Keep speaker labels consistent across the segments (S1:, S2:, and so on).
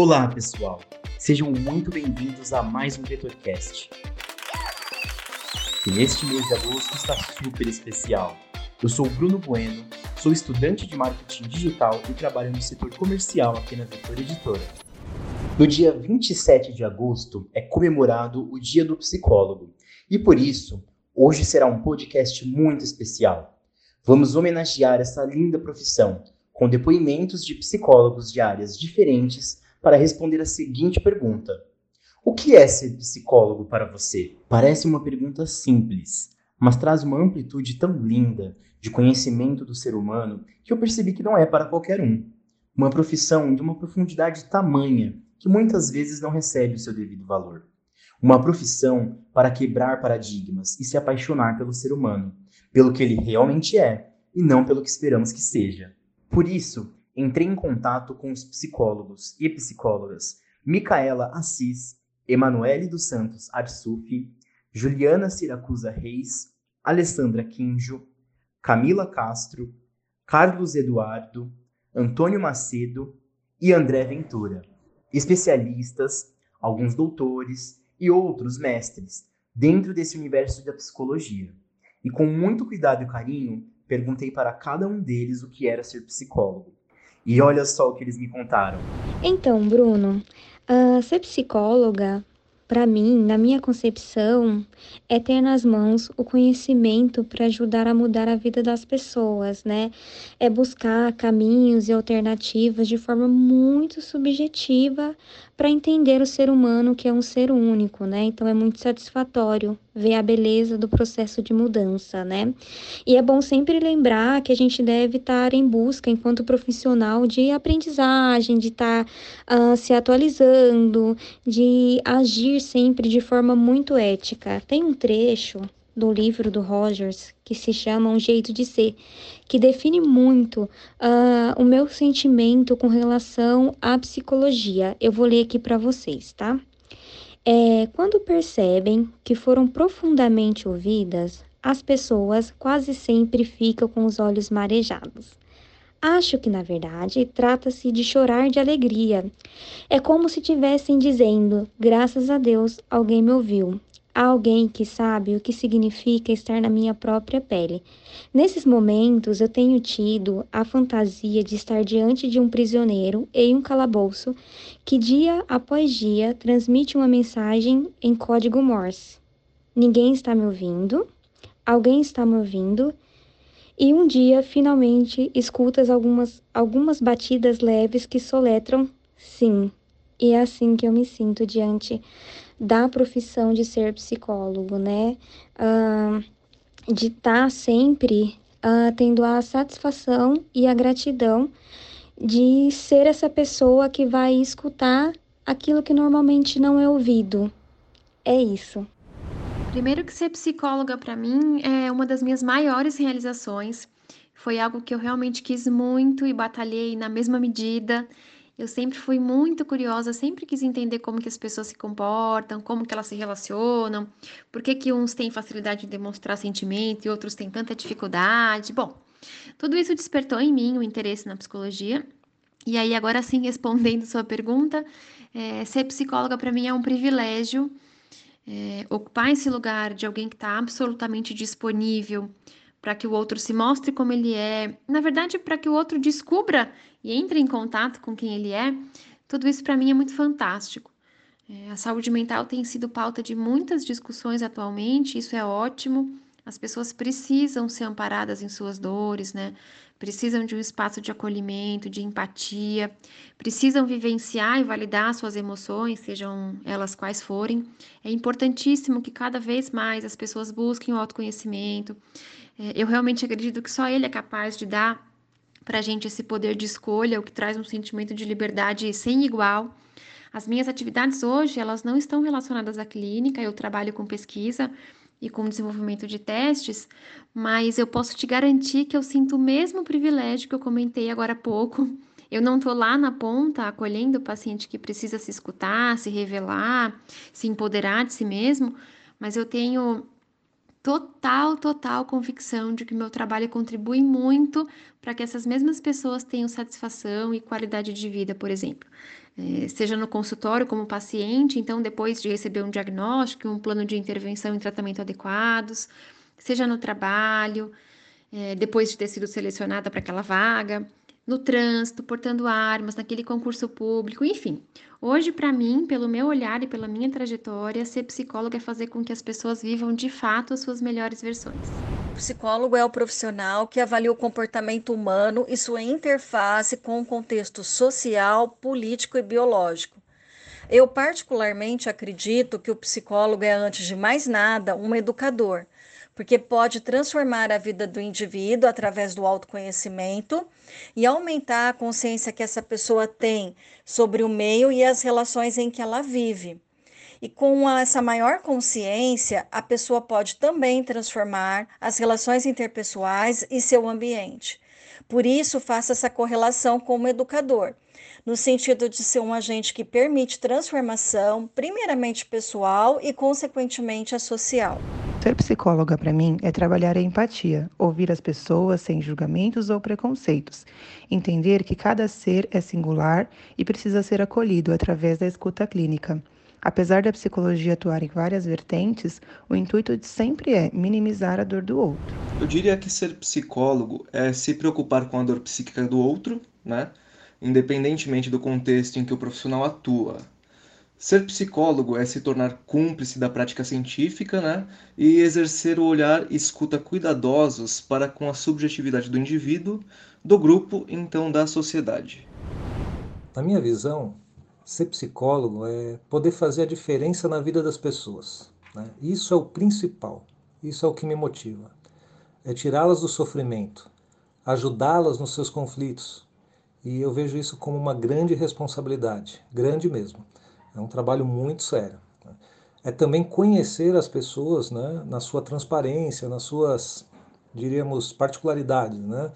S1: Olá, pessoal! Sejam muito bem-vindos a mais um VetorCast. E este mês de agosto está super especial. Eu sou o Bruno Bueno, sou estudante de marketing digital e trabalho no setor comercial aqui na Vetor Editora. No dia 27 de agosto é comemorado o Dia do Psicólogo e por isso, hoje será um podcast muito especial. Vamos homenagear essa linda profissão com depoimentos de psicólogos de áreas diferentes para responder a seguinte pergunta: O que é ser psicólogo para você? Parece uma pergunta simples, mas traz uma amplitude tão linda de conhecimento do ser humano que eu percebi que não é para qualquer um. Uma profissão de uma profundidade tamanha que muitas vezes não recebe o seu devido valor. Uma profissão para quebrar paradigmas e se apaixonar pelo ser humano, pelo que ele realmente é e não pelo que esperamos que seja. Por isso, entrei em contato com os psicólogos e psicólogas Micaela Assis, Emanuele dos Santos Arsufi, Juliana Siracusa Reis, Alessandra Quinjo, Camila Castro, Carlos Eduardo, Antônio Macedo e André Ventura, especialistas, alguns doutores e outros mestres dentro desse universo da psicologia. E com muito cuidado e carinho, perguntei para cada um deles o que era ser psicólogo. E olha só o que eles me contaram.
S2: Então, Bruno, uh, ser psicóloga, para mim, na minha concepção, é ter nas mãos o conhecimento para ajudar a mudar a vida das pessoas, né? É buscar caminhos e alternativas de forma muito subjetiva para entender o ser humano, que é um ser único, né? Então é muito satisfatório ver a beleza do processo de mudança, né? E é bom sempre lembrar que a gente deve estar em busca, enquanto profissional, de aprendizagem, de estar uh, se atualizando, de agir sempre de forma muito ética. Tem um trecho do livro do Rogers que se chama Um Jeito de Ser, que define muito uh, o meu sentimento com relação à psicologia. Eu vou ler aqui para vocês, tá? É, quando percebem que foram profundamente ouvidas, as pessoas quase sempre ficam com os olhos marejados. Acho que, na verdade, trata-se de chorar de alegria. É como se estivessem dizendo: graças a Deus, alguém me ouviu. Há alguém que sabe o que significa estar na minha própria pele. Nesses momentos, eu tenho tido a fantasia de estar diante de um prisioneiro em um calabouço que, dia após dia, transmite uma mensagem em código Morse. Ninguém está me ouvindo, alguém está me ouvindo, e um dia, finalmente, escutas algumas, algumas batidas leves que soletram sim. E é assim que eu me sinto diante da profissão de ser psicólogo, né? Uh, de estar tá sempre uh, tendo a satisfação e a gratidão de ser essa pessoa que vai escutar aquilo que normalmente não é ouvido. É isso.
S3: Primeiro que ser psicóloga para mim é uma das minhas maiores realizações. Foi algo que eu realmente quis muito e batalhei na mesma medida. Eu sempre fui muito curiosa, sempre quis entender como que as pessoas se comportam, como que elas se relacionam, por que que uns têm facilidade de demonstrar sentimento e outros têm tanta dificuldade. Bom, tudo isso despertou em mim o interesse na psicologia. E aí, agora sim, respondendo sua pergunta, é, ser psicóloga para mim é um privilégio. É, ocupar esse lugar de alguém que está absolutamente disponível para que o outro se mostre como ele é, na verdade, para que o outro descubra e entre em contato com quem ele é, tudo isso para mim é muito fantástico. É, a saúde mental tem sido pauta de muitas discussões atualmente, isso é ótimo. As pessoas precisam ser amparadas em suas dores, né? Precisam de um espaço de acolhimento, de empatia, precisam vivenciar e validar suas emoções, sejam elas quais forem. É importantíssimo que cada vez mais as pessoas busquem o autoconhecimento, é, eu realmente acredito que só ele é capaz de dar para a gente esse poder de escolha, o que traz um sentimento de liberdade sem igual. As minhas atividades hoje, elas não estão relacionadas à clínica, eu trabalho com pesquisa e com desenvolvimento de testes, mas eu posso te garantir que eu sinto o mesmo privilégio que eu comentei agora há pouco. Eu não estou lá na ponta acolhendo o paciente que precisa se escutar, se revelar, se empoderar de si mesmo, mas eu tenho total, total convicção de que meu trabalho contribui muito para que essas mesmas pessoas tenham satisfação e qualidade de vida, por exemplo. É, seja no consultório como paciente, então depois de receber um diagnóstico, um plano de intervenção e tratamento adequados, seja no trabalho, é, depois de ter sido selecionada para aquela vaga, no trânsito, portando armas, naquele concurso público, enfim. Hoje, para mim, pelo meu olhar e pela minha trajetória, ser psicóloga é fazer com que as pessoas vivam de fato as suas melhores versões.
S4: O psicólogo é o profissional que avalia o comportamento humano e sua interface com o contexto social, político e biológico. Eu, particularmente, acredito que o psicólogo é, antes de mais nada, um educador porque pode transformar a vida do indivíduo através do autoconhecimento e aumentar a consciência que essa pessoa tem sobre o meio e as relações em que ela vive. E com essa maior consciência, a pessoa pode também transformar as relações interpessoais e seu ambiente. Por isso, faça essa correlação como educador, no sentido de ser um agente que permite transformação, primeiramente pessoal e, consequentemente, a social.
S5: Ser psicóloga para mim é trabalhar a empatia, ouvir as pessoas sem julgamentos ou preconceitos, entender que cada ser é singular e precisa ser acolhido através da escuta clínica. Apesar da psicologia atuar em várias vertentes, o intuito sempre é minimizar a dor do outro.
S6: Eu diria que ser psicólogo é se preocupar com a dor psíquica do outro, né? Independentemente do contexto em que o profissional atua, Ser psicólogo é se tornar cúmplice da prática científica né, e exercer o olhar e escuta cuidadosos para com a subjetividade do indivíduo, do grupo e então da sociedade.
S7: Na minha visão, ser psicólogo é poder fazer a diferença na vida das pessoas. Né? Isso é o principal, isso é o que me motiva. É tirá-las do sofrimento, ajudá-las nos seus conflitos. E eu vejo isso como uma grande responsabilidade, grande mesmo. É um trabalho muito sério. Né? É também conhecer as pessoas né, na sua transparência, nas suas, diríamos, particularidades, né?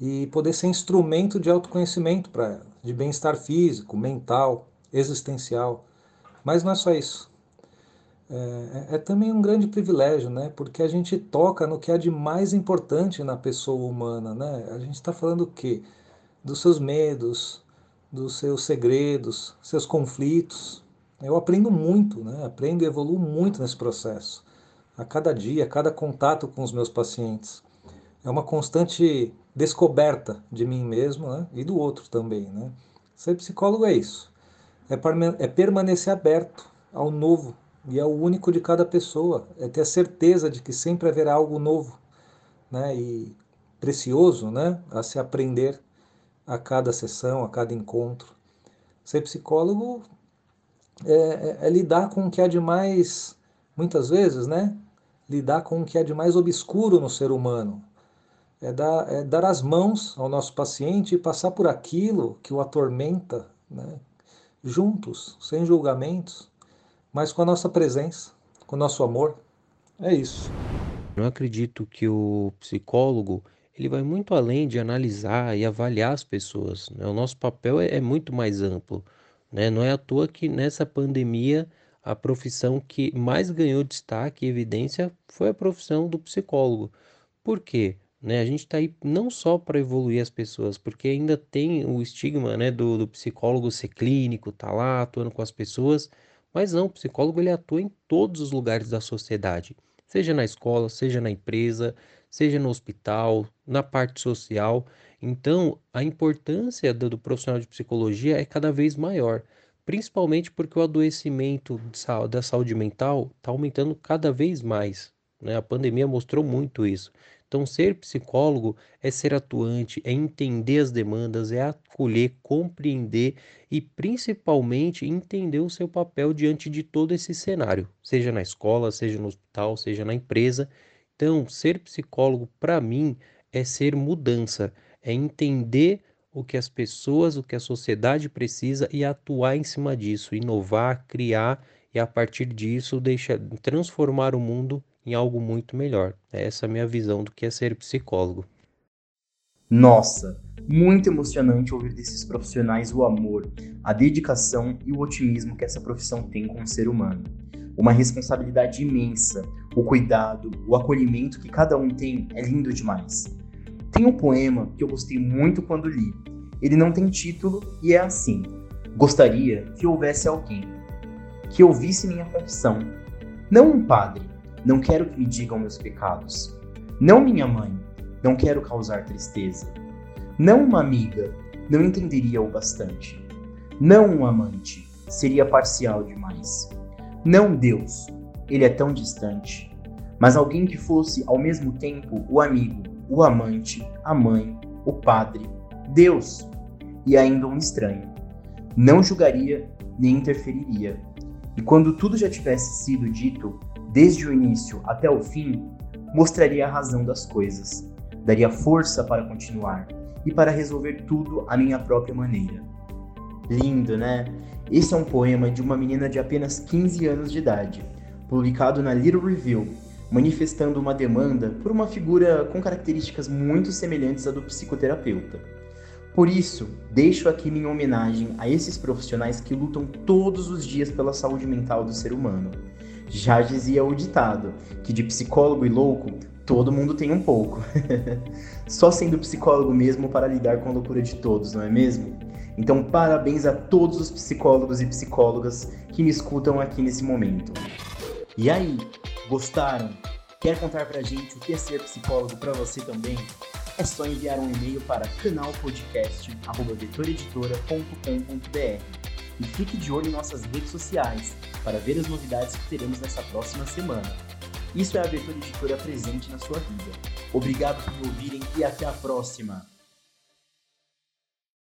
S7: E poder ser instrumento de autoconhecimento para ela, de bem-estar físico, mental, existencial. Mas não é só isso. É, é, é, também um grande privilégio, né? Porque a gente toca no que há de mais importante na pessoa humana, né? A gente está falando o quê? Dos seus medos, dos seus segredos, seus conflitos, eu aprendo muito, né? aprendo e evoluo muito nesse processo. A cada dia, a cada contato com os meus pacientes. É uma constante descoberta de mim mesmo né? e do outro também. Né? Ser psicólogo é isso. É, é permanecer aberto ao novo e ao único de cada pessoa. É ter a certeza de que sempre haverá algo novo né? e precioso né? a se aprender a cada sessão, a cada encontro. Ser psicólogo é, é, é, lidar com o que há de mais, muitas vezes, né? Lidar com o que há de mais obscuro no ser humano. É dar, é dar as mãos ao nosso paciente e passar por aquilo que o atormenta, né? juntos, sem julgamentos, mas com a nossa presença, com o nosso amor. É isso.
S8: Eu acredito que o psicólogo ele vai muito além de analisar e avaliar as pessoas. Né? O nosso papel é, é muito mais amplo. Né? Não é à toa que nessa pandemia a profissão que mais ganhou destaque e evidência foi a profissão do psicólogo. Por quê? Né? A gente está aí não só para evoluir as pessoas, porque ainda tem o estigma né, do, do psicólogo ser clínico, tá lá atuando com as pessoas, mas não, o psicólogo ele atua em todos os lugares da sociedade, seja na escola, seja na empresa, seja no hospital, na parte social. Então, a importância do, do profissional de psicologia é cada vez maior, principalmente porque o adoecimento da saúde mental está aumentando cada vez mais. Né? A pandemia mostrou muito isso. Então, ser psicólogo é ser atuante, é entender as demandas, é acolher, compreender e principalmente entender o seu papel diante de todo esse cenário, seja na escola, seja no hospital, seja na empresa. Então, ser psicólogo, para mim, é ser mudança, é entender o que as pessoas, o que a sociedade precisa e atuar em cima disso, inovar, criar e a partir disso deixar transformar o mundo em algo muito melhor. Essa é a minha visão do que é ser psicólogo.
S1: Nossa, muito emocionante ouvir desses profissionais o amor, a dedicação e o otimismo que essa profissão tem com o ser humano. uma responsabilidade imensa. O cuidado, o acolhimento que cada um tem é lindo demais. Tem um poema que eu gostei muito quando li. Ele não tem título e é assim: Gostaria que houvesse alguém que ouvisse minha confissão. Não um padre, não quero que me digam meus pecados. Não minha mãe, não quero causar tristeza. Não uma amiga, não entenderia o bastante. Não um amante, seria parcial demais. Não Deus, ele é tão distante. Mas alguém que fosse ao mesmo tempo o amigo, o amante, a mãe, o padre, Deus e ainda um estranho. Não julgaria nem interferiria. E quando tudo já tivesse sido dito, desde o início até o fim, mostraria a razão das coisas, daria força para continuar e para resolver tudo à minha própria maneira. Lindo, né? Esse é um poema de uma menina de apenas 15 anos de idade, publicado na Little Review, manifestando uma demanda por uma figura com características muito semelhantes à do psicoterapeuta. Por isso, deixo aqui minha homenagem a esses profissionais que lutam todos os dias pela saúde mental do ser humano. Já dizia o ditado, que de psicólogo e louco, todo mundo tem um pouco. Só sendo psicólogo mesmo para lidar com a loucura de todos, não é mesmo? Então, parabéns a todos os psicólogos e psicólogas que me escutam aqui nesse momento. E aí, gostaram? Quer contar pra gente o que é ser psicólogo para você também? É só enviar um e-mail para canalpodcast@vetoreditora.com.br e fique de olho em nossas redes sociais para ver as novidades que teremos nessa próxima semana. Isso é a Vetor Editora presente na sua vida. Obrigado por me ouvirem e até a próxima!